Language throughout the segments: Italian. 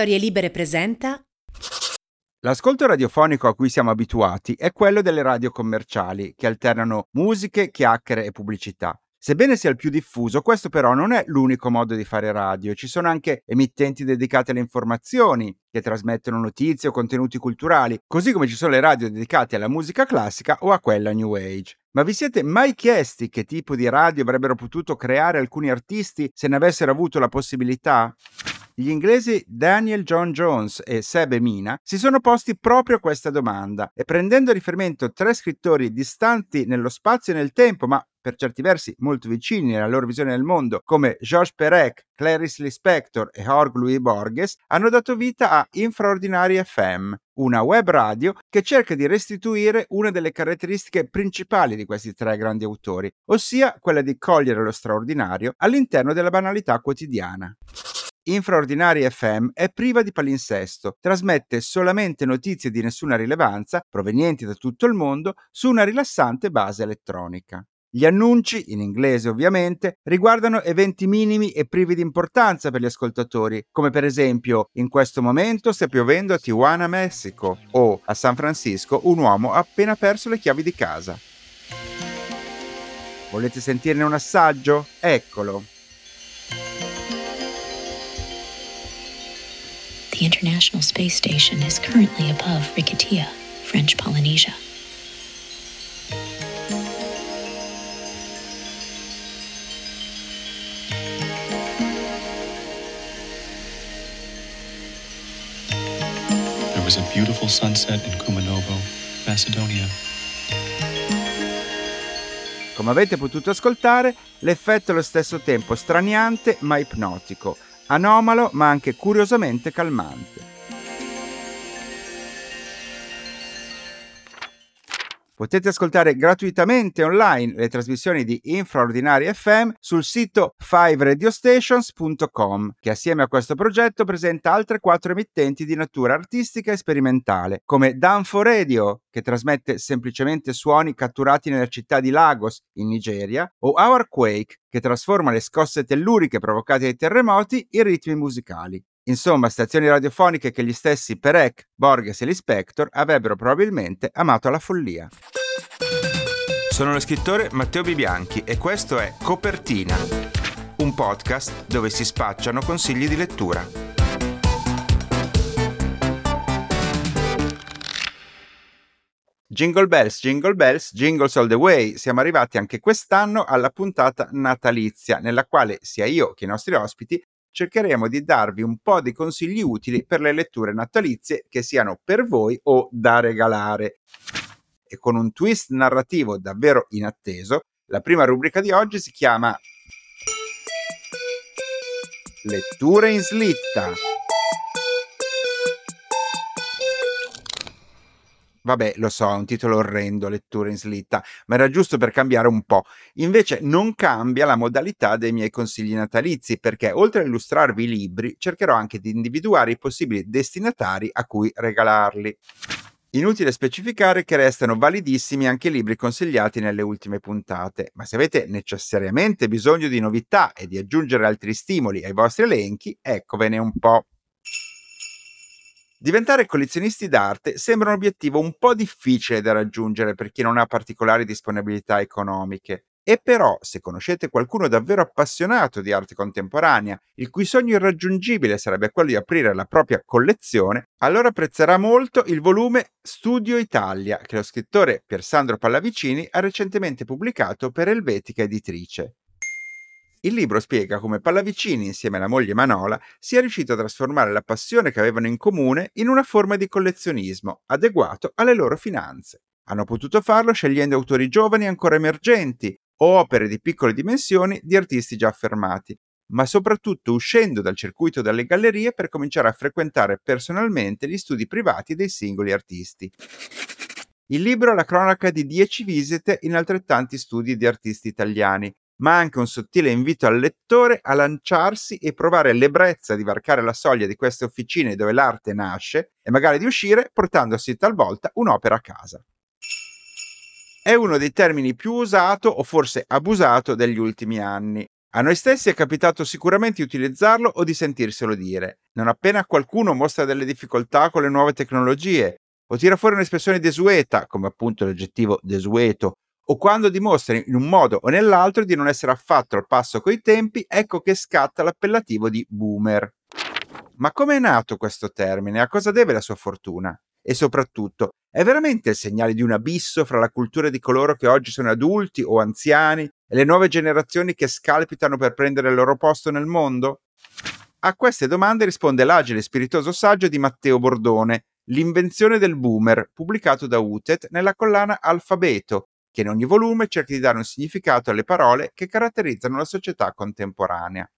Storie Libere presenta L'ascolto radiofonico a cui siamo abituati è quello delle radio commerciali, che alternano musiche, chiacchiere e pubblicità. Sebbene sia il più diffuso, questo però non è l'unico modo di fare radio. Ci sono anche emittenti dedicate alle informazioni, che trasmettono notizie o contenuti culturali, così come ci sono le radio dedicate alla musica classica o a quella New Age. Ma vi siete mai chiesti che tipo di radio avrebbero potuto creare alcuni artisti se ne avessero avuto la possibilità? Gli inglesi Daniel John Jones e Sebe Mina si sono posti proprio questa domanda e prendendo a riferimento tre scrittori distanti nello spazio e nel tempo, ma per certi versi molto vicini nella loro visione del mondo, come Georges Perec, Clarice Lispector e Jorge Louis Borges, hanno dato vita a Infraordinari FM, una web radio che cerca di restituire una delle caratteristiche principali di questi tre grandi autori, ossia quella di cogliere lo straordinario all'interno della banalità quotidiana. Infraordinari FM è priva di palinsesto, trasmette solamente notizie di nessuna rilevanza, provenienti da tutto il mondo, su una rilassante base elettronica. Gli annunci, in inglese ovviamente, riguardano eventi minimi e privi di importanza per gli ascoltatori, come per esempio in questo momento sta piovendo a Tijuana, Messico, o a San Francisco un uomo ha appena perso le chiavi di casa. Volete sentirne un assaggio? Eccolo. The International Space Station is currently above Rikitia, French Polynesia. There was a beautiful sunset in Kumanovo, Macedonia. Come avete potuto ascoltare, l'effetto è allo stesso tempo straniante ma ipnotico anomalo ma anche curiosamente calmante. Potete ascoltare gratuitamente online le trasmissioni di Infraordinari FM sul sito 5radiostations.com, che assieme a questo progetto presenta altre quattro emittenti di natura artistica e sperimentale, come Danfo Radio, che trasmette semplicemente suoni catturati nella città di Lagos, in Nigeria, o Our Quake, che trasforma le scosse telluriche provocate dai terremoti in ritmi musicali. Insomma, stazioni radiofoniche che gli stessi Perec, Borges e l'Inspector avrebbero probabilmente amato alla follia. Sono lo scrittore Matteo Bibianchi e questo è Copertina, un podcast dove si spacciano consigli di lettura. Jingle bells, jingle bells, jingles all the way. Siamo arrivati anche quest'anno alla puntata natalizia, nella quale sia io che i nostri ospiti cercheremo di darvi un po' di consigli utili per le letture natalizie che siano per voi o da regalare. E con un twist narrativo davvero inatteso, la prima rubrica di oggi si chiama Letture in slitta. Vabbè, lo so, è un titolo orrendo, lettura in slitta, ma era giusto per cambiare un po'. Invece non cambia la modalità dei miei consigli natalizi, perché oltre a illustrarvi i libri, cercherò anche di individuare i possibili destinatari a cui regalarli. Inutile specificare che restano validissimi anche i libri consigliati nelle ultime puntate, ma se avete necessariamente bisogno di novità e di aggiungere altri stimoli ai vostri elenchi, eccovene un po'. Diventare collezionisti d'arte sembra un obiettivo un po' difficile da raggiungere per chi non ha particolari disponibilità economiche. E però, se conoscete qualcuno davvero appassionato di arte contemporanea, il cui sogno irraggiungibile sarebbe quello di aprire la propria collezione, allora apprezzerà molto il volume Studio Italia che lo scrittore Piersandro Pallavicini ha recentemente pubblicato per Elvetica Editrice. Il libro spiega come Pallavicini, insieme alla moglie Manola, sia riuscito a trasformare la passione che avevano in comune in una forma di collezionismo adeguato alle loro finanze. Hanno potuto farlo scegliendo autori giovani ancora emergenti o opere di piccole dimensioni di artisti già affermati, ma soprattutto uscendo dal circuito delle gallerie per cominciare a frequentare personalmente gli studi privati dei singoli artisti. Il libro è la cronaca di dieci visite in altrettanti studi di artisti italiani, ma anche un sottile invito al lettore a lanciarsi e provare l'ebbrezza di varcare la soglia di queste officine dove l'arte nasce e magari di uscire portandosi talvolta un'opera a casa. È uno dei termini più usato o forse abusato degli ultimi anni. A noi stessi è capitato sicuramente di utilizzarlo o di sentirselo dire. Non appena qualcuno mostra delle difficoltà con le nuove tecnologie o tira fuori un'espressione desueta, come appunto l'aggettivo desueto, o quando dimostra in un modo o nell'altro di non essere affatto al passo coi tempi, ecco che scatta l'appellativo di boomer. Ma come è nato questo termine? A cosa deve la sua fortuna? E soprattutto, è veramente il segnale di un abisso fra la cultura di coloro che oggi sono adulti o anziani e le nuove generazioni che scalpitano per prendere il loro posto nel mondo? A queste domande risponde l'agile e spiritoso saggio di Matteo Bordone, L'invenzione del boomer, pubblicato da UTET nella collana Alfabeto, che in ogni volume cerca di dare un significato alle parole che caratterizzano la società contemporanea.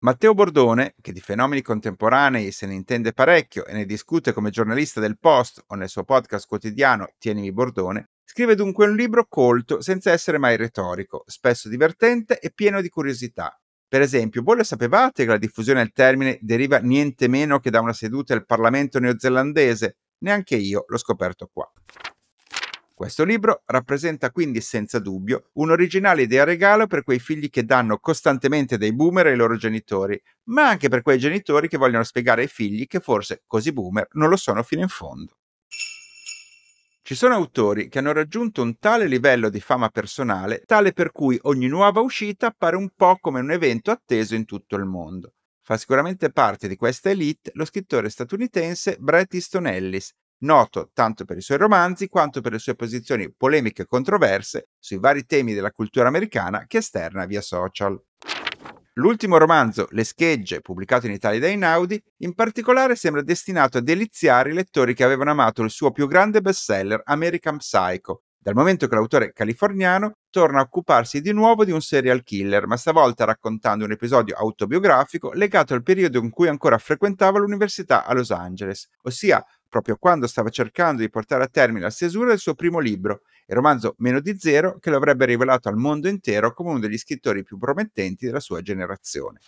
Matteo Bordone, che di fenomeni contemporanei se ne intende parecchio e ne discute come giornalista del Post o nel suo podcast quotidiano Tienimi Bordone, scrive dunque un libro colto senza essere mai retorico, spesso divertente e pieno di curiosità. Per esempio, voi lo sapevate che la diffusione del termine deriva niente meno che da una seduta del Parlamento neozelandese? Neanche io l'ho scoperto qua. Questo libro rappresenta quindi senza dubbio un'originale idea regalo per quei figli che danno costantemente dei boomer ai loro genitori, ma anche per quei genitori che vogliono spiegare ai figli che forse così boomer non lo sono fino in fondo. Ci sono autori che hanno raggiunto un tale livello di fama personale, tale per cui ogni nuova uscita appare un po' come un evento atteso in tutto il mondo. Fa sicuramente parte di questa elite lo scrittore statunitense Bret Easton Ellis, noto tanto per i suoi romanzi quanto per le sue posizioni polemiche e controverse sui vari temi della cultura americana che esterna via social. L'ultimo romanzo, Le schegge, pubblicato in Italia da Inaudi, in particolare sembra destinato a deliziare i lettori che avevano amato il suo più grande bestseller American Psycho, dal momento che l'autore californiano torna a occuparsi di nuovo di un serial killer, ma stavolta raccontando un episodio autobiografico legato al periodo in cui ancora frequentava l'università a Los Angeles, ossia proprio quando stava cercando di portare a termine la stesura del suo primo libro, il romanzo Meno di Zero, che lo avrebbe rivelato al mondo intero come uno degli scrittori più promettenti della sua generazione.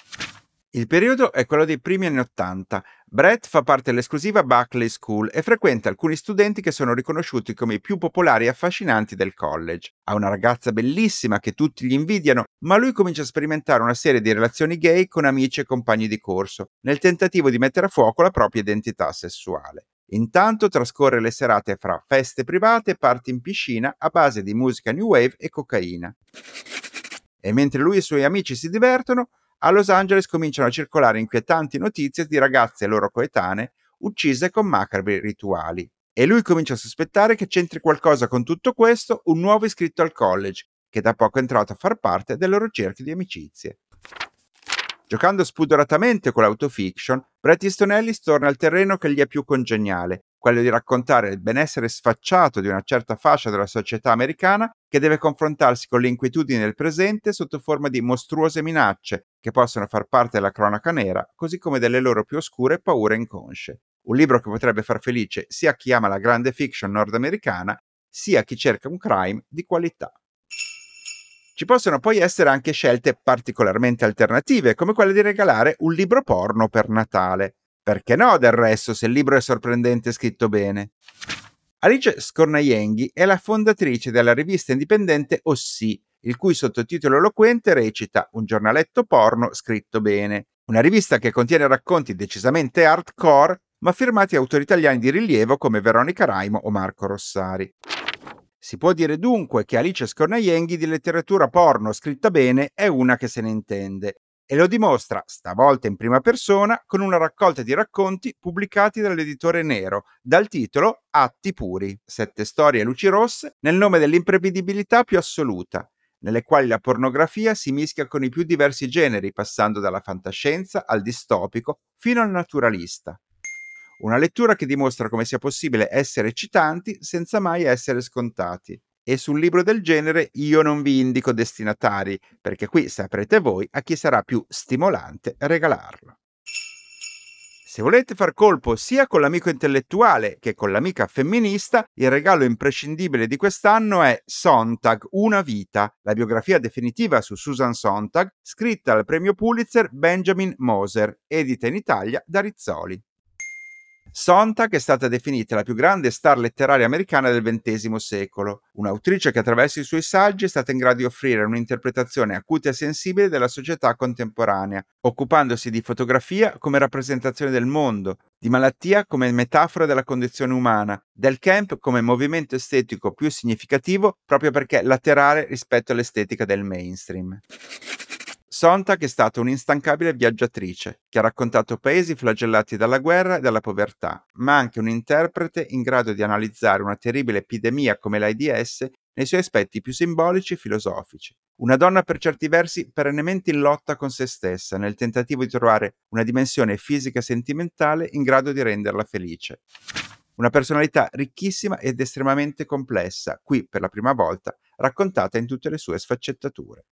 Il periodo è quello dei primi anni Ottanta. Brett fa parte dell'esclusiva Buckley School e frequenta alcuni studenti che sono riconosciuti come i più popolari e affascinanti del college. Ha una ragazza bellissima che tutti gli invidiano, ma lui comincia a sperimentare una serie di relazioni gay con amici e compagni di corso, nel tentativo di mettere a fuoco la propria identità sessuale. Intanto trascorre le serate fra feste private e party in piscina a base di musica new wave e cocaina. E mentre lui e i suoi amici si divertono, a Los Angeles cominciano a circolare inquietanti notizie di ragazze loro coetanee uccise con macabri rituali. E lui comincia a sospettare che c'entri qualcosa con tutto questo un nuovo iscritto al college, che da poco è entrato a far parte del loro cerchio di amicizie. Giocando spudoratamente con l'autofiction, Bret Easton Ellis torna al terreno che gli è più congeniale, quello di raccontare il benessere sfacciato di una certa fascia della società americana che deve confrontarsi con le inquietudini del presente sotto forma di mostruose minacce che possono far parte della cronaca nera, così come delle loro più oscure paure inconsce. Un libro che potrebbe far felice sia chi ama la grande fiction nordamericana, sia chi cerca un crime di qualità. Ci possono poi essere anche scelte particolarmente alternative, come quella di regalare un libro porno per Natale. Perché no, del resto, se il libro è sorprendente e scritto bene? Alice Scornaienghi è la fondatrice della rivista indipendente Ossi, il cui sottotitolo eloquente recita Un giornaletto porno scritto bene. Una rivista che contiene racconti decisamente hardcore, ma firmati autori italiani di rilievo come Veronica Raimo o Marco Rossari. Si può dire dunque che Alice Scornaienghi di letteratura porno scritta bene è una che se ne intende e lo dimostra, stavolta in prima persona, con una raccolta di racconti pubblicati dall'editore Nero, dal titolo Atti puri, sette storie a luci rosse nel nome dell'imprevedibilità più assoluta, nelle quali la pornografia si mischia con i più diversi generi, passando dalla fantascienza al distopico fino al naturalista, una lettura che dimostra come sia possibile essere eccitanti senza mai essere scontati. E sul libro del genere io non vi indico destinatari, perché qui saprete voi a chi sarà più stimolante regalarlo. Se volete far colpo sia con l'amico intellettuale che con l'amica femminista, il regalo imprescindibile di quest'anno è Sontag, Una vita, la biografia definitiva su Susan Sontag, scritta al premio Pulitzer Benjamin Moser, edita in Italia da Rizzoli. Sontag è stata definita la più grande star letteraria americana del XX secolo, un'autrice che attraverso i suoi saggi è stata in grado di offrire un'interpretazione acuta e sensibile della società contemporanea, occupandosi di fotografia come rappresentazione del mondo, di malattia come metafora della condizione umana, del camp come movimento estetico più significativo proprio perché laterale rispetto all'estetica del mainstream. Sontag è stata un'instancabile viaggiatrice che ha raccontato paesi flagellati dalla guerra e dalla povertà, ma anche un interprete in grado di analizzare una terribile epidemia come l'AIDS nei suoi aspetti più simbolici e filosofici. Una donna per certi versi perennemente in lotta con se stessa, nel tentativo di trovare una dimensione fisica e sentimentale in grado di renderla felice. Una personalità ricchissima ed estremamente complessa, qui per la prima volta raccontata in tutte le sue sfaccettature.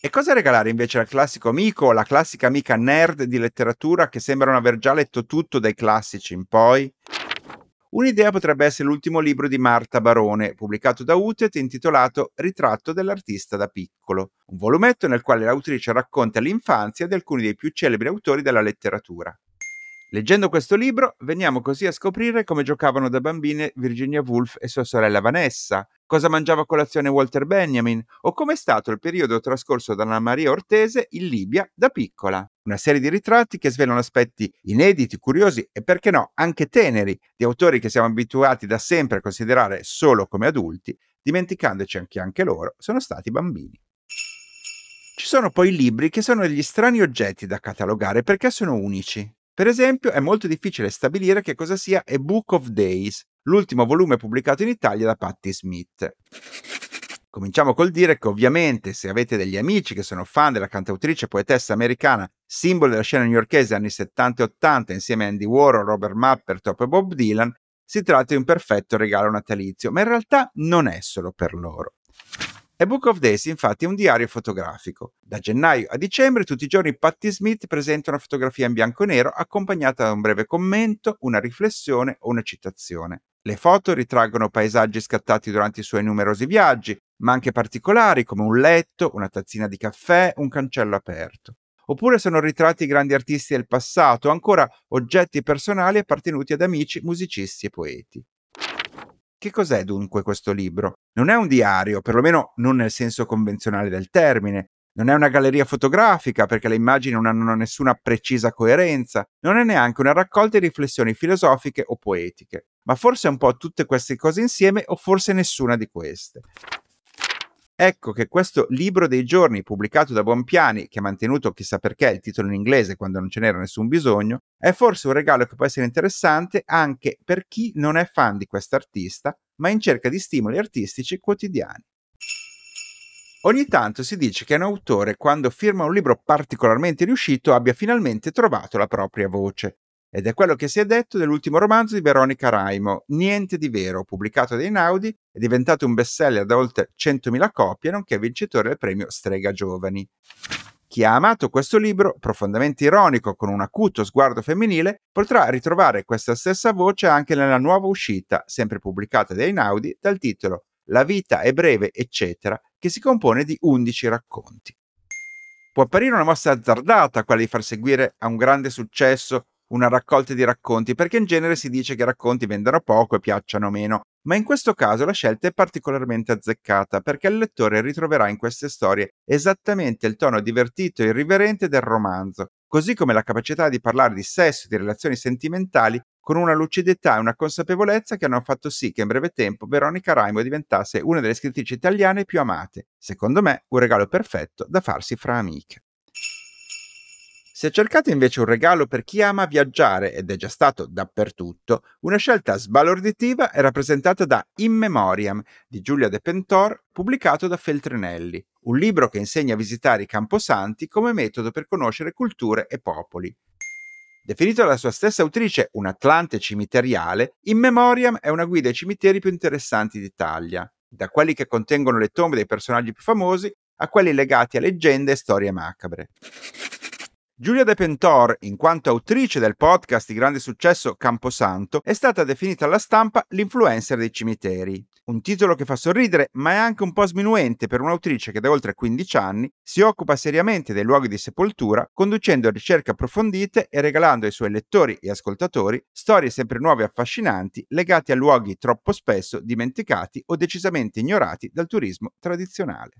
E cosa regalare invece al classico amico o alla classica amica nerd di letteratura che sembrano aver già letto tutto dai classici in poi? Un'idea potrebbe essere l'ultimo libro di Marta Barone, pubblicato da Utet, intitolato Ritratto dell'artista da piccolo, un volumetto nel quale l'autrice racconta l'infanzia di alcuni dei più celebri autori della letteratura. Leggendo questo libro, veniamo così a scoprire come giocavano da bambine Virginia Woolf e sua sorella Vanessa, cosa mangiava a colazione Walter Benjamin o com'è stato il periodo trascorso da Anna Maria Ortese in Libia da piccola. Una serie di ritratti che svelano aspetti inediti, curiosi e perché no, anche teneri di autori che siamo abituati da sempre a considerare solo come adulti, dimenticandoci che anche loro sono stati bambini. Ci sono poi libri che sono degli strani oggetti da catalogare perché sono unici. Per esempio, è molto difficile stabilire che cosa sia A Book of Days, l'ultimo volume pubblicato in Italia da Patti Smith. Cominciamo col dire che ovviamente se avete degli amici che sono fan della cantautrice poetessa americana, simbolo della scena newyorkese anni 70 e 80 insieme a Andy Warhol, Robert Mappertop e Bob Dylan, si tratta di un perfetto regalo natalizio, ma in realtà non è solo per loro. A Book of Days infatti è un diario fotografico. Da gennaio a dicembre tutti i giorni Patti Smith presenta una fotografia in bianco e nero accompagnata da un breve commento, una riflessione o una citazione. Le foto ritraggono paesaggi scattati durante i suoi numerosi viaggi, ma anche particolari come un letto, una tazzina di caffè, un cancello aperto. Oppure sono ritratti grandi artisti del passato, ancora oggetti personali appartenuti ad amici, musicisti e poeti. Che cos'è dunque questo libro? Non è un diario, perlomeno non nel senso convenzionale del termine. Non è una galleria fotografica perché le immagini non hanno nessuna precisa coerenza. Non è neanche una raccolta di riflessioni filosofiche o poetiche. Ma forse un po' tutte queste cose insieme o forse nessuna di queste. Ecco che questo libro dei giorni, pubblicato da Bonpiani, che ha mantenuto chissà perché il titolo in inglese quando non ce n'era nessun bisogno, è forse un regalo che può essere interessante anche per chi non è fan di quest'artista, ma in cerca di stimoli artistici quotidiani. Ogni tanto si dice che un autore, quando firma un libro particolarmente riuscito, abbia finalmente trovato la propria voce. Ed è quello che si è detto dell'ultimo romanzo di Veronica Raimo, Niente di vero, pubblicato da Inaudi, è diventato un bestseller da oltre 100.000 copie, nonché vincitore del premio Strega Giovani. Chi ha amato questo libro, profondamente ironico, con un acuto sguardo femminile, potrà ritrovare questa stessa voce anche nella nuova uscita, sempre pubblicata da Inaudi, dal titolo La vita è breve, eccetera, che si compone di 11 racconti. Può apparire una mossa azzardata quella di far seguire a un grande successo una raccolta di racconti, perché in genere si dice che i racconti vendano poco e piacciono meno, ma in questo caso la scelta è particolarmente azzeccata perché il lettore ritroverà in queste storie esattamente il tono divertito e irriverente del romanzo, così come la capacità di parlare di sesso e di relazioni sentimentali con una lucidità e una consapevolezza che hanno fatto sì che in breve tempo Veronica Raimo diventasse una delle scrittrici italiane più amate. Secondo me, un regalo perfetto da farsi fra amiche. Se cercate invece un regalo per chi ama viaggiare ed è già stato dappertutto, una scelta sbalorditiva è rappresentata da In Memoriam di Giulia De Pentor, pubblicato da Feltrinelli, un libro che insegna a visitare i camposanti come metodo per conoscere culture e popoli. Definito dalla sua stessa autrice un Atlante cimiteriale, In Memoriam è una guida ai cimiteri più interessanti d'Italia, da quelli che contengono le tombe dei personaggi più famosi a quelli legati a leggende e storie macabre. Giulia De Pentor, in quanto autrice del podcast di grande successo Camposanto, è stata definita alla stampa l'influencer dei cimiteri. Un titolo che fa sorridere, ma è anche un po' sminuente per un'autrice che da oltre 15 anni si occupa seriamente dei luoghi di sepoltura, conducendo ricerche approfondite e regalando ai suoi lettori e ascoltatori storie sempre nuove e affascinanti legate a luoghi troppo spesso dimenticati o decisamente ignorati dal turismo tradizionale.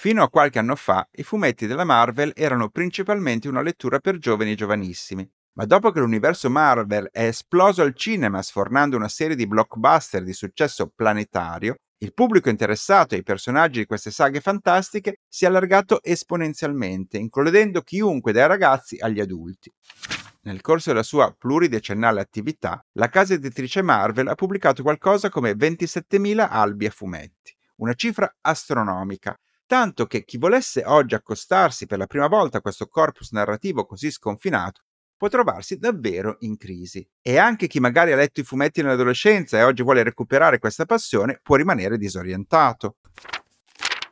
Fino a qualche anno fa i fumetti della Marvel erano principalmente una lettura per giovani e giovanissimi, ma dopo che l'universo Marvel è esploso al cinema sfornando una serie di blockbuster di successo planetario, il pubblico interessato ai personaggi di queste saghe fantastiche si è allargato esponenzialmente, includendo chiunque dai ragazzi agli adulti. Nel corso della sua pluridecennale attività, la casa editrice Marvel ha pubblicato qualcosa come 27.000 albi a fumetti, una cifra astronomica, tanto che chi volesse oggi accostarsi per la prima volta a questo corpus narrativo così sconfinato può trovarsi davvero in crisi. E anche chi magari ha letto i fumetti nell'adolescenza e oggi vuole recuperare questa passione può rimanere disorientato.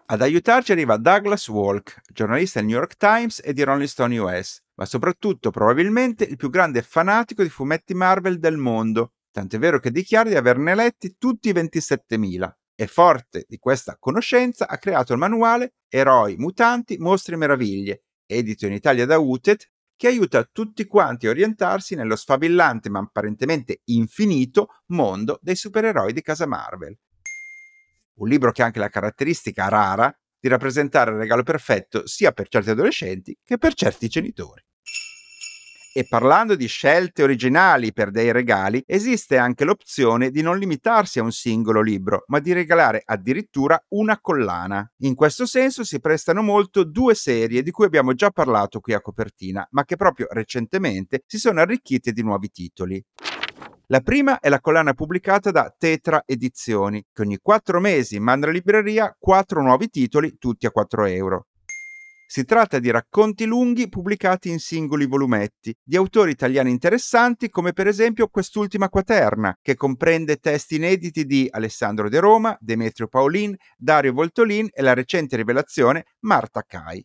Ad aiutarci arriva Douglas Walk, giornalista del New York Times e di Rolling Stone US, ma soprattutto probabilmente il più grande fanatico di fumetti Marvel del mondo, tant'è vero che dichiara di averne letti tutti i 27.000 e forte di questa conoscenza ha creato il manuale Eroi, Mutanti, Mostri e Meraviglie, edito in Italia da UTED, che aiuta tutti quanti a orientarsi nello sfavillante ma apparentemente infinito mondo dei supereroi di casa Marvel. Un libro che ha anche la caratteristica rara di rappresentare il regalo perfetto sia per certi adolescenti che per certi genitori. E parlando di scelte originali per dei regali, esiste anche l'opzione di non limitarsi a un singolo libro, ma di regalare addirittura una collana. In questo senso si prestano molto due serie di cui abbiamo già parlato qui a copertina, ma che proprio recentemente si sono arricchite di nuovi titoli. La prima è la collana pubblicata da Tetra Edizioni, che ogni quattro mesi manda in libreria quattro nuovi titoli, tutti a 4 euro. Si tratta di racconti lunghi pubblicati in singoli volumetti, di autori italiani interessanti come per esempio quest'ultima quaterna, che comprende testi inediti di Alessandro De Roma, Demetrio Paolin, Dario Voltolin e la recente rivelazione Marta Cai.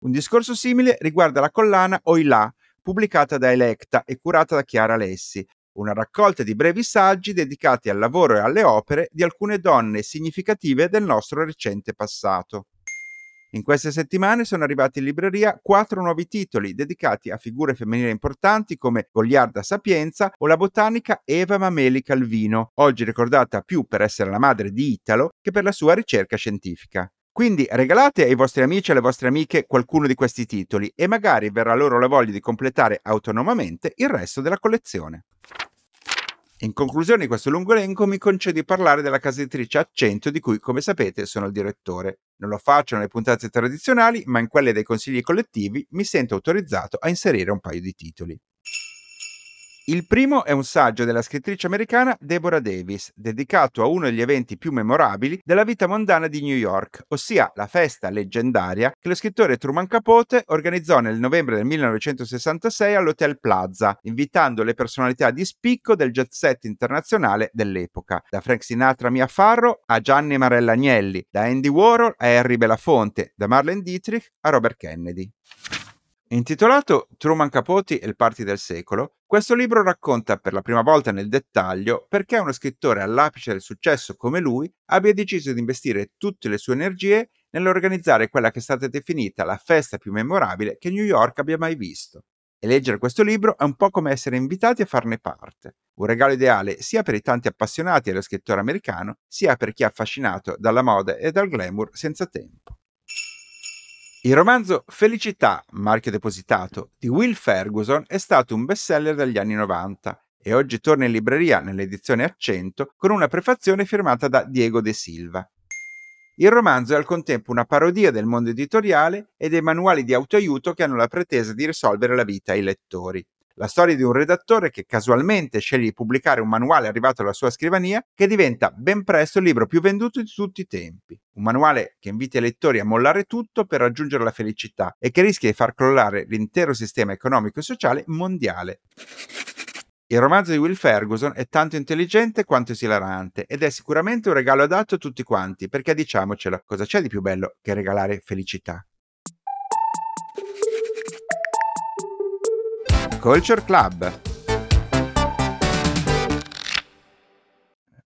Un discorso simile riguarda la collana Oilà, pubblicata da Electa e curata da Chiara Alessi, una raccolta di brevi saggi dedicati al lavoro e alle opere di alcune donne significative del nostro recente passato. In queste settimane sono arrivati in libreria quattro nuovi titoli dedicati a figure femminili importanti come Goliarda Sapienza o la botanica Eva Mameli Calvino, oggi ricordata più per essere la madre di Italo che per la sua ricerca scientifica. Quindi regalate ai vostri amici e alle vostre amiche qualcuno di questi titoli e magari verrà loro la voglia di completare autonomamente il resto della collezione. In conclusione di questo lungo elenco mi concedo di parlare della casa editrice Accento di cui, come sapete, sono il direttore. Non lo faccio nelle puntate tradizionali, ma in quelle dei consigli collettivi mi sento autorizzato a inserire un paio di titoli. Il primo è un saggio della scrittrice americana Deborah Davis, dedicato a uno degli eventi più memorabili della vita mondana di New York, ossia la festa leggendaria che lo scrittore Truman Capote organizzò nel novembre del 1966 all'Hotel Plaza, invitando le personalità di spicco del jet set internazionale dell'epoca, da Frank Sinatra a Mia Farrow a Gianni Marella Agnelli, da Andy Warhol a Harry Belafonte, da Marlene Dietrich a Robert Kennedy. Intitolato Truman Capote e il party del secolo, questo libro racconta per la prima volta nel dettaglio perché uno scrittore all'apice del successo come lui abbia deciso di investire tutte le sue energie nell'organizzare quella che è stata definita la festa più memorabile che New York abbia mai visto. E leggere questo libro è un po' come essere invitati a farne parte. Un regalo ideale sia per i tanti appassionati dello scrittore americano, sia per chi è affascinato dalla moda e dal glamour senza tempo. Il romanzo Felicità, marchio depositato, di Will Ferguson è stato un bestseller dagli anni 90 e oggi torna in libreria nell'edizione Accento con una prefazione firmata da Diego De Silva. Il romanzo è al contempo una parodia del mondo editoriale e dei manuali di autoaiuto che hanno la pretesa di risolvere la vita ai lettori. La storia di un redattore che casualmente sceglie di pubblicare un manuale arrivato alla sua scrivania che diventa ben presto il libro più venduto di tutti i tempi. Un manuale che invita i lettori a mollare tutto per raggiungere la felicità e che rischia di far crollare l'intero sistema economico e sociale mondiale. Il romanzo di Will Ferguson è tanto intelligente quanto esilarante ed è sicuramente un regalo adatto a tutti quanti, perché diciamocelo, cosa c'è di più bello che regalare felicità? Culture Club.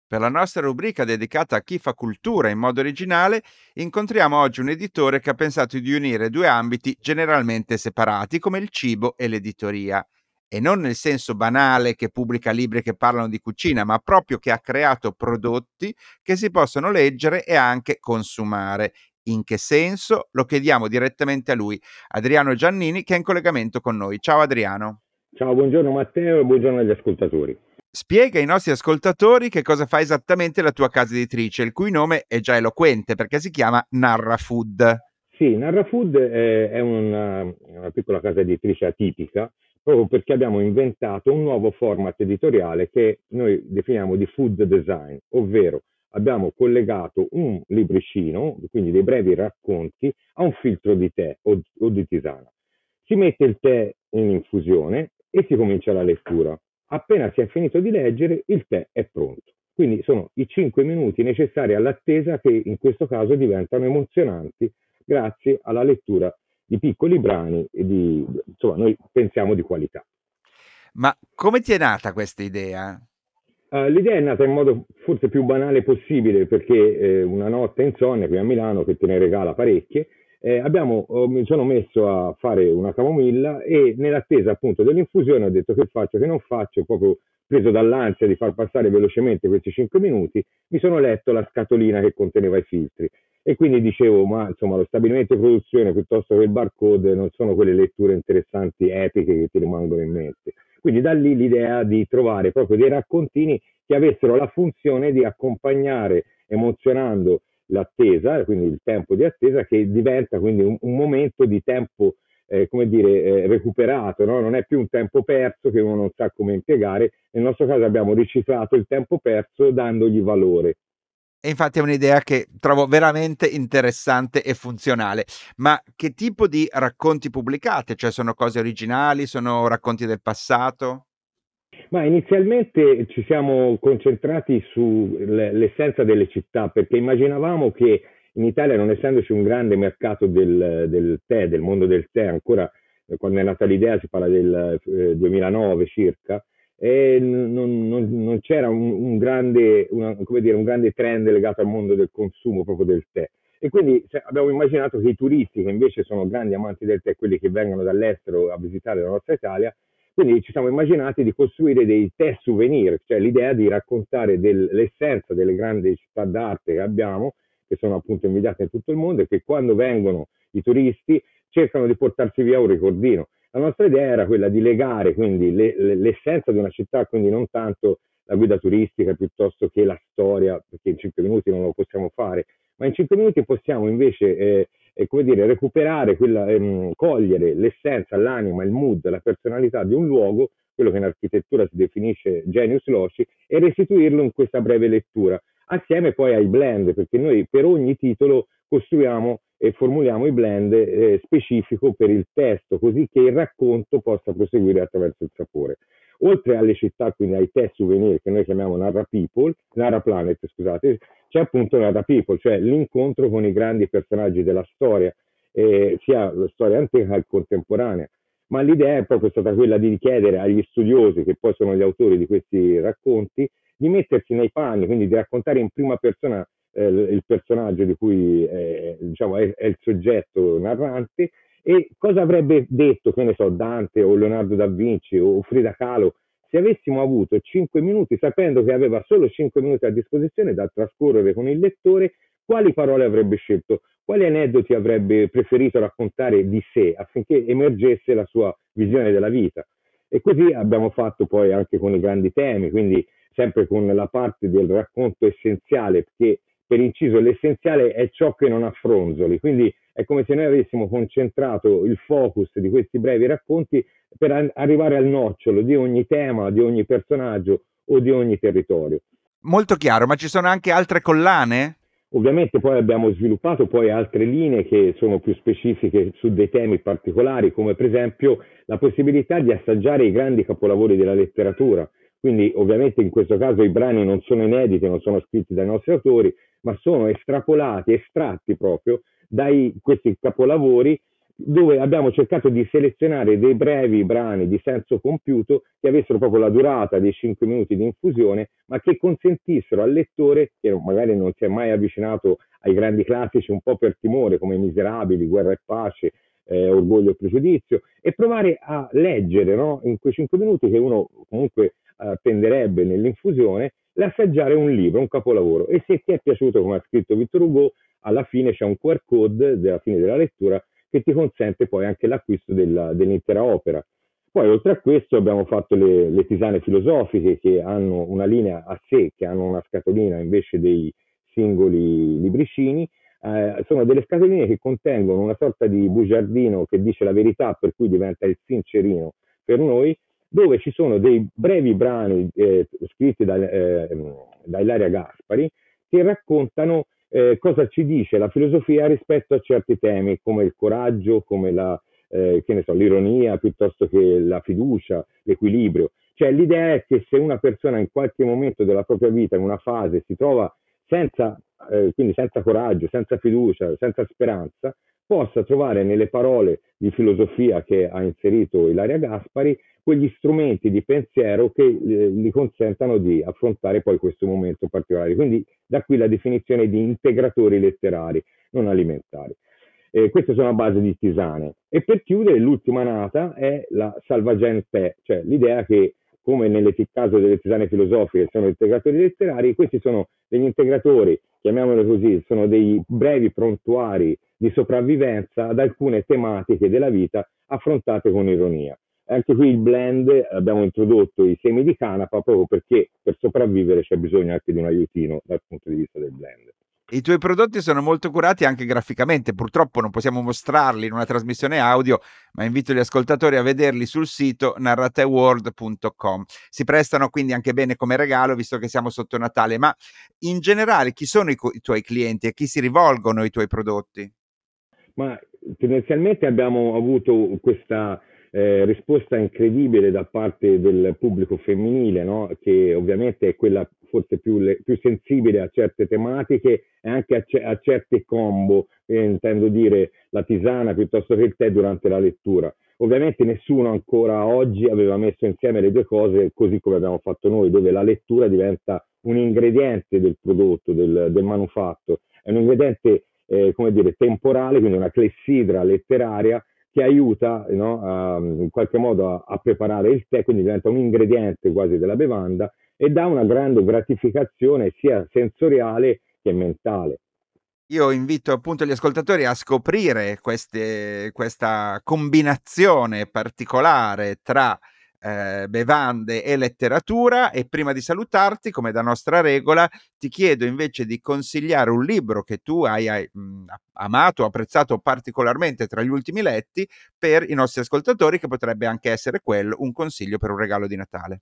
Per la nostra rubrica dedicata a chi fa cultura in modo originale, incontriamo oggi un editore che ha pensato di unire due ambiti generalmente separati come il cibo e l'editoria e non nel senso banale che pubblica libri che parlano di cucina, ma proprio che ha creato prodotti che si possono leggere e anche consumare. In che senso? Lo chiediamo direttamente a lui, Adriano Giannini, che è in collegamento con noi. Ciao Adriano. Ciao, buongiorno Matteo e buongiorno agli ascoltatori. Spiega ai nostri ascoltatori che cosa fa esattamente la tua casa editrice, il cui nome è già eloquente perché si chiama Narra Food. Sì, Narra Food è una, una piccola casa editrice atipica proprio perché abbiamo inventato un nuovo format editoriale che noi definiamo di food design, ovvero abbiamo collegato un libricino, quindi dei brevi racconti, a un filtro di tè o, o di tisana. Si mette il tè in infusione e si comincia la lettura. Appena si è finito di leggere, il tè è pronto. Quindi sono i 5 minuti necessari all'attesa che in questo caso diventano emozionanti grazie alla lettura di piccoli brani e di, insomma, noi pensiamo di qualità. Ma come ti è nata questa idea? Uh, l'idea è nata in modo forse più banale possibile perché eh, una notte insonne qui a Milano che te ne regala parecchie eh, abbiamo, oh, mi sono messo a fare una camomilla e nell'attesa appunto dell'infusione ho detto che faccio, che non faccio, proprio preso dall'ansia di far passare velocemente questi 5 minuti, mi sono letto la scatolina che conteneva i filtri e quindi dicevo, ma insomma lo stabilimento di produzione piuttosto che il barcode non sono quelle letture interessanti, epiche che ti rimangono in mente. Quindi da lì l'idea di trovare proprio dei raccontini che avessero la funzione di accompagnare emozionando l'attesa, quindi il tempo di attesa che diventa quindi un, un momento di tempo eh, come dire, eh, recuperato, no? non è più un tempo perso che uno non sa come impiegare, nel nostro caso abbiamo riciclato il tempo perso dandogli valore. E infatti è un'idea che trovo veramente interessante e funzionale. Ma che tipo di racconti pubblicate? Cioè sono cose originali, sono racconti del passato? Ma inizialmente ci siamo concentrati sull'essenza delle città perché immaginavamo che in Italia, non essendoci un grande mercato del, del tè, del mondo del tè, ancora eh, quando è nata l'idea si parla del eh, 2009 circa, e non, non, non c'era un, un, grande, una, dire, un, grande, trend legato al mondo del consumo proprio del tè. E quindi abbiamo immaginato che i turisti, che invece sono grandi amanti del tè, quelli che vengono dall'estero a visitare la nostra Italia, quindi ci siamo immaginati di costruire dei tè souvenir, cioè l'idea di raccontare del, l'essenza delle grandi città d'arte che abbiamo, che sono appunto invidiate in tutto il mondo e che quando vengono i turisti cercano di portarsi via un ricordino. La nostra idea era quella di legare quindi le, le, l'essenza di una città, quindi non tanto la guida turistica piuttosto che la storia, perché in cinque minuti non lo possiamo fare, ma in cinque minuti possiamo invece eh, eh, come dire, recuperare, quella, ehm, cogliere l'essenza, l'anima, il mood, la personalità di un luogo, quello che in architettura si definisce genius loci, e restituirlo in questa breve lettura, assieme poi ai blend, perché noi per ogni titolo costruiamo e formuliamo i blend eh, specifico per il testo, così che il racconto possa proseguire attraverso il sapore. Oltre alle città, quindi ai test souvenir che noi chiamiamo Narra People, Narra Planet, scusate, c'è appunto Narra People, cioè l'incontro con i grandi personaggi della storia, eh, sia la storia antica che contemporanea. Ma l'idea è proprio stata quella di chiedere agli studiosi, che poi sono gli autori di questi racconti, di mettersi nei panni, quindi di raccontare in prima persona eh, il personaggio di cui eh, diciamo, è, è, il soggetto narrante e cosa avrebbe detto, che ne so, Dante o Leonardo da Vinci o Frida Kahlo se avessimo avuto 5 minuti, sapendo che aveva solo 5 minuti a disposizione da trascorrere con il lettore, quali parole avrebbe scelto, quali aneddoti avrebbe preferito raccontare di sé affinché emergesse la sua visione della vita. E così abbiamo fatto poi anche con i grandi temi, quindi sempre con la parte del racconto essenziale, perché per inciso l'essenziale è ciò che non ha fronzoli, quindi è come se noi avessimo concentrato il focus di questi brevi racconti per arrivare al nocciolo di ogni tema, di ogni personaggio o di ogni territorio. Molto chiaro, ma ci sono anche altre collane? Ovviamente poi abbiamo sviluppato poi altre linee che sono più specifiche su dei temi particolari, come per esempio la possibilità di assaggiare i grandi capolavori della letteratura. Quindi ovviamente in questo caso i brani non sono inediti, non sono scritti dai nostri autori, ma sono estrapolati, estratti proprio da questi capolavori dove abbiamo cercato di selezionare dei brevi brani di senso compiuto che avessero proprio la durata dei 5 minuti di infusione, ma che consentissero al lettore, che magari non si è mai avvicinato ai grandi classici un po' per timore, come Miserabili, Guerra e Pace, eh, Orgoglio e Pregiudizio, e provare a leggere no, in quei 5 minuti che uno comunque attenderebbe nell'infusione, l'assaggiare un libro, un capolavoro. E se ti è piaciuto come ha scritto Vittor Hugo, alla fine c'è un QR code della fine della lettura che ti consente poi anche l'acquisto della, dell'intera opera. Poi oltre a questo abbiamo fatto le, le, tisane filosofiche che hanno una linea a sé, che hanno una scatolina invece dei singoli libricini. Eh, sono delle scatoline che contengono una sorta di bugiardino che dice la verità, per cui diventa il sincerino per noi, dove ci sono dei brevi brani eh, scritti da, eh, da Ilaria Gaspari che raccontano eh, cosa ci dice la filosofia rispetto a certi temi come il coraggio, come la, eh, so, l'ironia, piuttosto che la fiducia, l'equilibrio. Cioè l'idea è che se una persona in qualche momento della propria vita, in una fase, si trova senza, eh, quindi senza coraggio, senza fiducia, senza speranza, possa trovare nelle parole di filosofia che ha inserito Ilaria Gaspari quegli strumenti di pensiero che eh, gli consentano di affrontare poi questo momento particolare. Quindi da qui la definizione di integratori letterari, non alimentari. Eh, queste sono a base di tisane. E per chiudere, l'ultima nata è la salvagente, cioè l'idea che come nel caso delle tisane filosofiche sono integratori letterari, questi sono degli integratori, chiamiamoli così, sono dei brevi prontuari di sopravvivenza ad alcune tematiche della vita affrontate con ironia. Anche qui il blend, abbiamo introdotto i semi di canapa proprio perché per sopravvivere c'è bisogno anche di un aiutino dal punto di vista del blend. I tuoi prodotti sono molto curati anche graficamente, purtroppo non possiamo mostrarli in una trasmissione audio, ma invito gli ascoltatori a vederli sul sito narrateworld.com. Si prestano quindi anche bene come regalo, visto che siamo sotto Natale, ma in generale chi sono i, co- i tuoi clienti e chi si rivolgono i tuoi prodotti? Ma tendenzialmente abbiamo avuto questa eh, risposta incredibile da parte del pubblico femminile, no? che ovviamente è quella forse più, le, più, sensibile a certe tematiche e anche a, ce, a certi combo, eh, intendo dire la tisana piuttosto che il tè durante la lettura. Ovviamente nessuno ancora oggi aveva messo insieme le due cose così come abbiamo fatto noi, dove la lettura diventa un ingrediente del prodotto, del, del manufatto, è un ingrediente eh, come dire, temporale, quindi una clessidra letteraria che aiuta no, a, in qualche modo a, a, preparare il tè, quindi diventa un ingrediente quasi della bevanda e dà una grande gratificazione sia sensoriale che mentale. Io invito appunto gli ascoltatori a scoprire queste, questa combinazione particolare tra eh, bevande e letteratura e prima di salutarti, come da nostra regola, ti chiedo invece di consigliare un libro che tu hai, hai mh, amato, apprezzato particolarmente tra gli ultimi letti per i nostri ascoltatori, che potrebbe anche essere quello un consiglio per un regalo di Natale.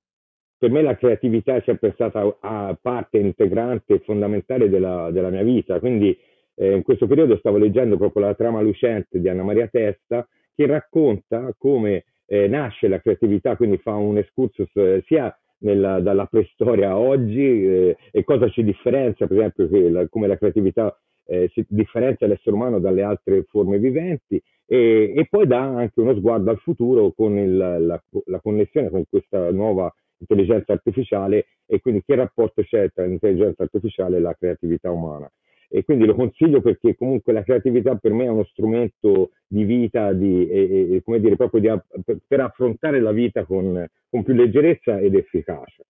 Per me la creatività è sempre stata a parte integrante e fondamentale della, della mia vita, quindi eh, in questo periodo stavo leggendo proprio la trama lucente di Anna Maria Testa che racconta come eh, nasce la creatività, quindi fa un excursus eh, sia nella, dalla preistoria a oggi eh, e cosa ci differenzia, per esempio, la, come la creatività eh, si differenzia l'essere umano dalle altre forme viventi e, e poi dà anche uno sguardo al futuro con il, la, la, connessione con questa nuova intelligenza artificiale e quindi che rapporto c'è tra l'intelligenza artificiale e la creatività umana e quindi lo consiglio perché comunque la creatività per me è uno strumento di vita, di, e, e, come dire, proprio di, per, per, affrontare la vita con, con più leggerezza ed efficacia.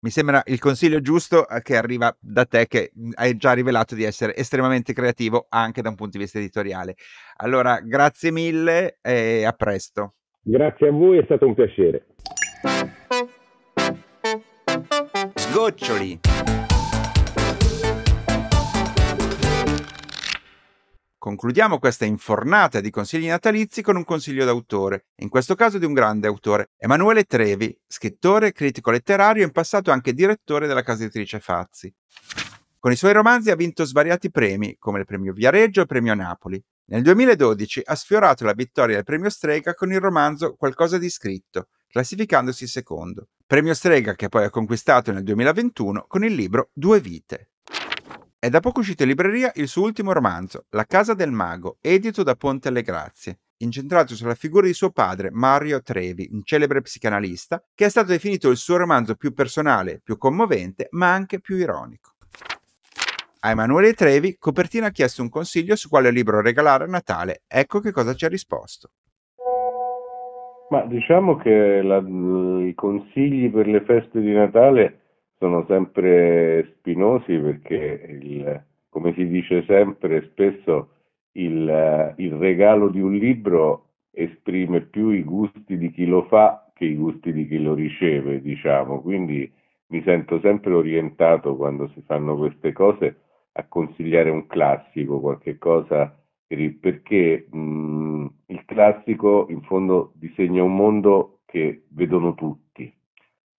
Mi sembra il consiglio giusto eh, che arriva da te che hai già rivelato di essere estremamente creativo anche da un punto di vista editoriale. Allora, grazie mille e a presto. Grazie a voi, è stato un piacere. Sgoccioli. Concludiamo questa infornata di consigli natalizi con un consiglio d'autore, in questo caso di un grande autore, Emanuele Trevi, scrittore critico letterario e in passato anche direttore della casa editrice Fazzi. Con i suoi romanzi ha vinto svariati premi, come il premio Viareggio e il premio Napoli. Nel 2012 ha sfiorato la vittoria del premio Strega con il romanzo Qualcosa di scritto, classificandosi secondo. Premio Strega che poi ha conquistato nel 2021 con il libro Due vite. È da poco uscito in libreria il suo ultimo romanzo, La casa del mago, edito da Ponte alle Grazie. incentrato sulla figura di suo padre, Mario Trevi, un celebre psicanalista, che è stato definito il suo romanzo più personale, più commovente, ma anche più ironico. A Emanuele Trevi, Copertina ha chiesto un consiglio su quale libro regalare a Natale. Ecco che cosa ci ha risposto. Ma diciamo che la, i consigli per le feste di Natale sono sempre spinosi perché, il, come si dice sempre, spesso il, il regalo di un libro esprime più i gusti di chi lo fa che i gusti di chi lo riceve, diciamo. Quindi mi sento sempre orientato quando si fanno queste cose a consigliare un classico, qualche cosa perché mh, il classico in fondo disegna un mondo che vedono tutti,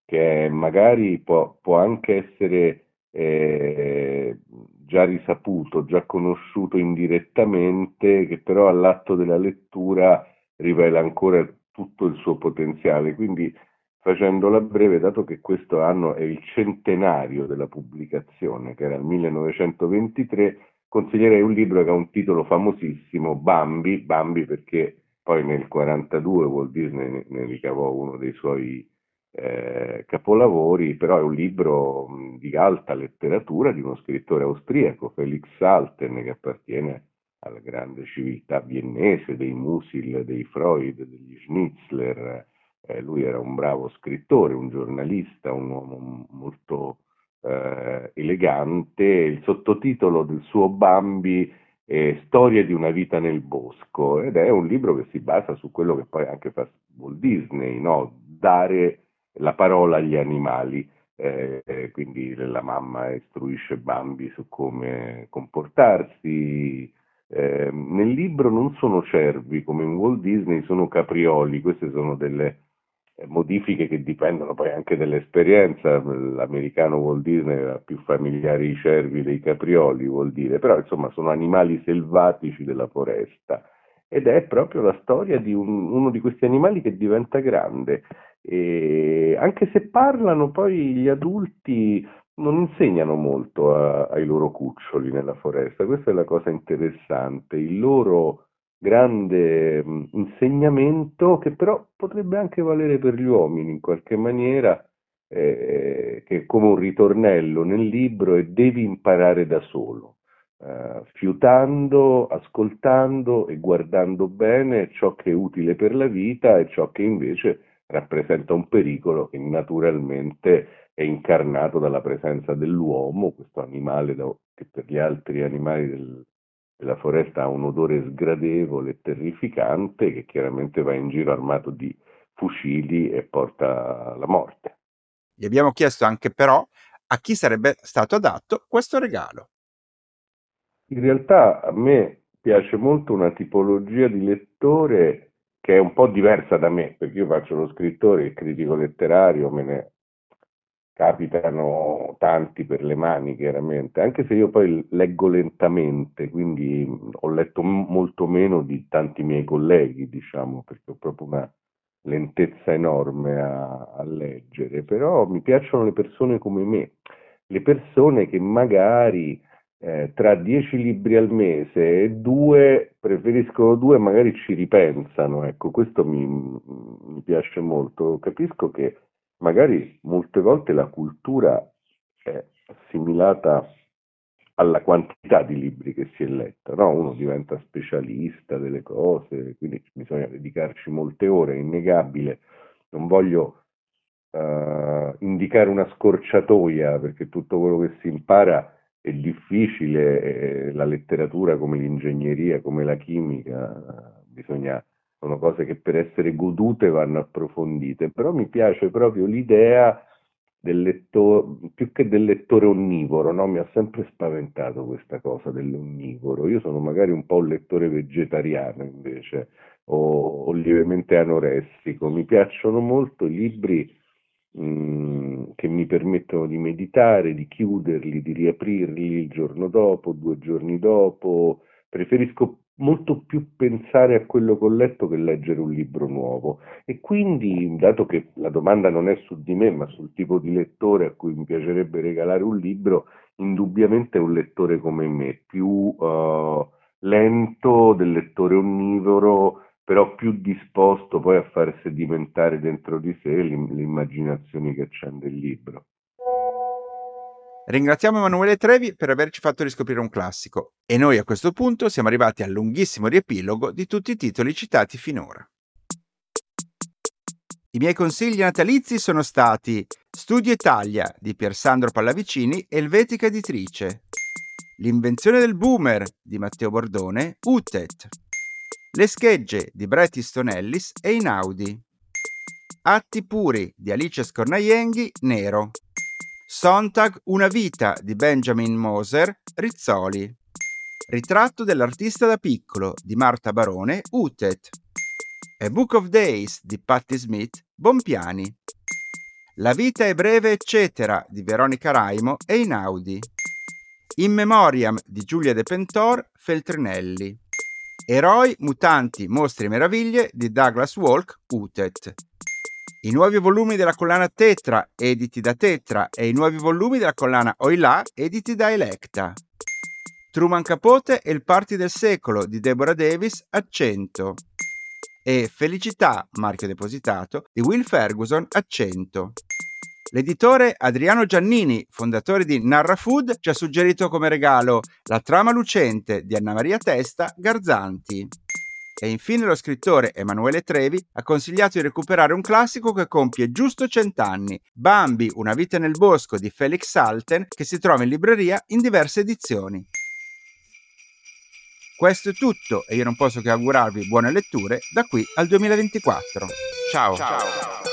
che magari può, può anche essere eh, già risaputo, già conosciuto indirettamente, che però all'atto della lettura rivela ancora tutto il suo potenziale. Quindi facendola breve, dato che questo anno è il centenario della pubblicazione, che era il 1923, consiglierei un libro che ha un titolo famosissimo, Bambi, Bambi perché poi nel 1942 Walt Disney ne, ricavò uno dei suoi eh, capolavori, però è un libro di alta letteratura di uno scrittore austriaco, Felix Salten, che appartiene alla grande civiltà viennese, dei Musil, dei Freud, degli Schnitzler. Eh, lui era un bravo scrittore, un giornalista, un uomo molto eh, elegante, il sottotitolo del suo Bambi è Storia di una vita nel bosco ed è un libro che si basa su quello che poi anche fa Walt Disney, no? dare la parola agli animali. Eh, quindi la mamma istruisce Bambi su come comportarsi. Eh, nel libro non sono cervi come in Walt Disney, sono caprioli, queste sono delle eh, modifiche che dipendono poi anche dall'esperienza, l'americano vuol dire più familiari i cervi dei caprioli, vuol dire, però insomma sono animali selvatici della foresta. Ed è proprio la storia di un, uno di questi animali che diventa grande. E anche se parlano poi gli adulti non insegnano molto a, ai loro cuccioli nella foresta, questa è la cosa interessante, il loro grande mh, insegnamento che però potrebbe anche valere per gli uomini in qualche maniera, eh, che è come un ritornello nel libro e devi imparare da solo, eh, fiutando, ascoltando e guardando bene ciò che è utile per la vita e ciò che invece rappresenta un pericolo che naturalmente è incarnato dalla presenza dell'uomo, questo animale da, che per gli altri animali del, la foresta ha un odore sgradevole e terrificante che chiaramente va in giro armato di fucili e porta alla morte. Gli abbiamo chiesto anche però a chi sarebbe stato adatto questo regalo. In realtà a me piace molto una tipologia di lettore che è un po' diversa da me, perché io faccio lo scrittore, il critico letterario, me ne capitano tanti per le mani chiaramente, anche se io poi leggo lentamente, quindi ho letto m- molto meno di tanti miei colleghi, diciamo, perché ho proprio una lentezza enorme a, a leggere, però mi piacciono le persone come me, le persone che magari eh, tra dieci libri al mese e due preferiscono due magari ci ripensano, ecco, questo mi, mi piace molto, capisco che magari molte volte la cultura è assimilata alla quantità di libri che si è letto, no? uno diventa specialista delle cose, quindi bisogna dedicarci molte ore, è innegabile, non voglio uh, indicare una scorciatoia perché tutto quello che si impara è difficile, eh, la letteratura come l'ingegneria, come la chimica, bisogna sono cose che per essere godute vanno approfondite, però mi piace proprio l'idea del lettore, più che del lettore onnivoro, no? mi ha sempre spaventato questa cosa dell'onnivoro, io sono magari un po' un lettore vegetariano invece, o, o lievemente anoressico, mi piacciono molto i libri mh, mm, che mi permettono di meditare, di chiuderli, di riaprirli il giorno dopo, due giorni dopo, preferisco molto più pensare a quello che ho letto che leggere un libro nuovo e quindi dato che la domanda non è su di me ma sul tipo di lettore a cui mi piacerebbe regalare un libro indubbiamente è un lettore come me più uh, lento del lettore onnivoro però più disposto poi a far sedimentare dentro di sé le immaginazioni che accende il libro. Ringraziamo Emanuele Trevi per averci fatto riscoprire un classico e noi a questo punto siamo arrivati al lunghissimo riepilogo di tutti i titoli citati finora. I miei consigli natalizi sono stati Studio Italia di Piersandro Pallavicini, Elvetica Editrice, L'invenzione del boomer di Matteo Bordone, Utet, Le schegge di Bret Easton Ellis e Inaudi, Atti puri di Alice Scornaienghi, Nero, Sontag Una vita di Benjamin Moser, Rizzoli, Ritratto dell'artista da piccolo di Marta Barone, Utet, A Book of Days di Patti Smith, Bompiani. La vita è breve, eccetera, di Veronica Raimo e Inaudi. In Memoriam di Giulia De Pentor, Feltrinelli. Eroi, mutanti, mostri e meraviglie di Douglas Walk, Utet. I nuovi volumi della collana Tetra, editi da Tetra, e i nuovi volumi della collana Oilà, editi da Electa. Truman Capote e il party del secolo di Deborah Davis, Accento e Felicità, marchio depositato, di Will Ferguson a 100. L'editore Adriano Giannini, fondatore di Narra Food, ci ha suggerito come regalo La trama lucente di Anna Maria Testa, Garzanti. E infine lo scrittore Emanuele Trevi ha consigliato di recuperare un classico che compie giusto cent'anni, Bambi, una vita nel bosco di Felix Salten, che si trova in libreria in diverse edizioni. Questo è tutto e io non posso che augurarvi buone letture da qui al 2024. Ciao! Ciao.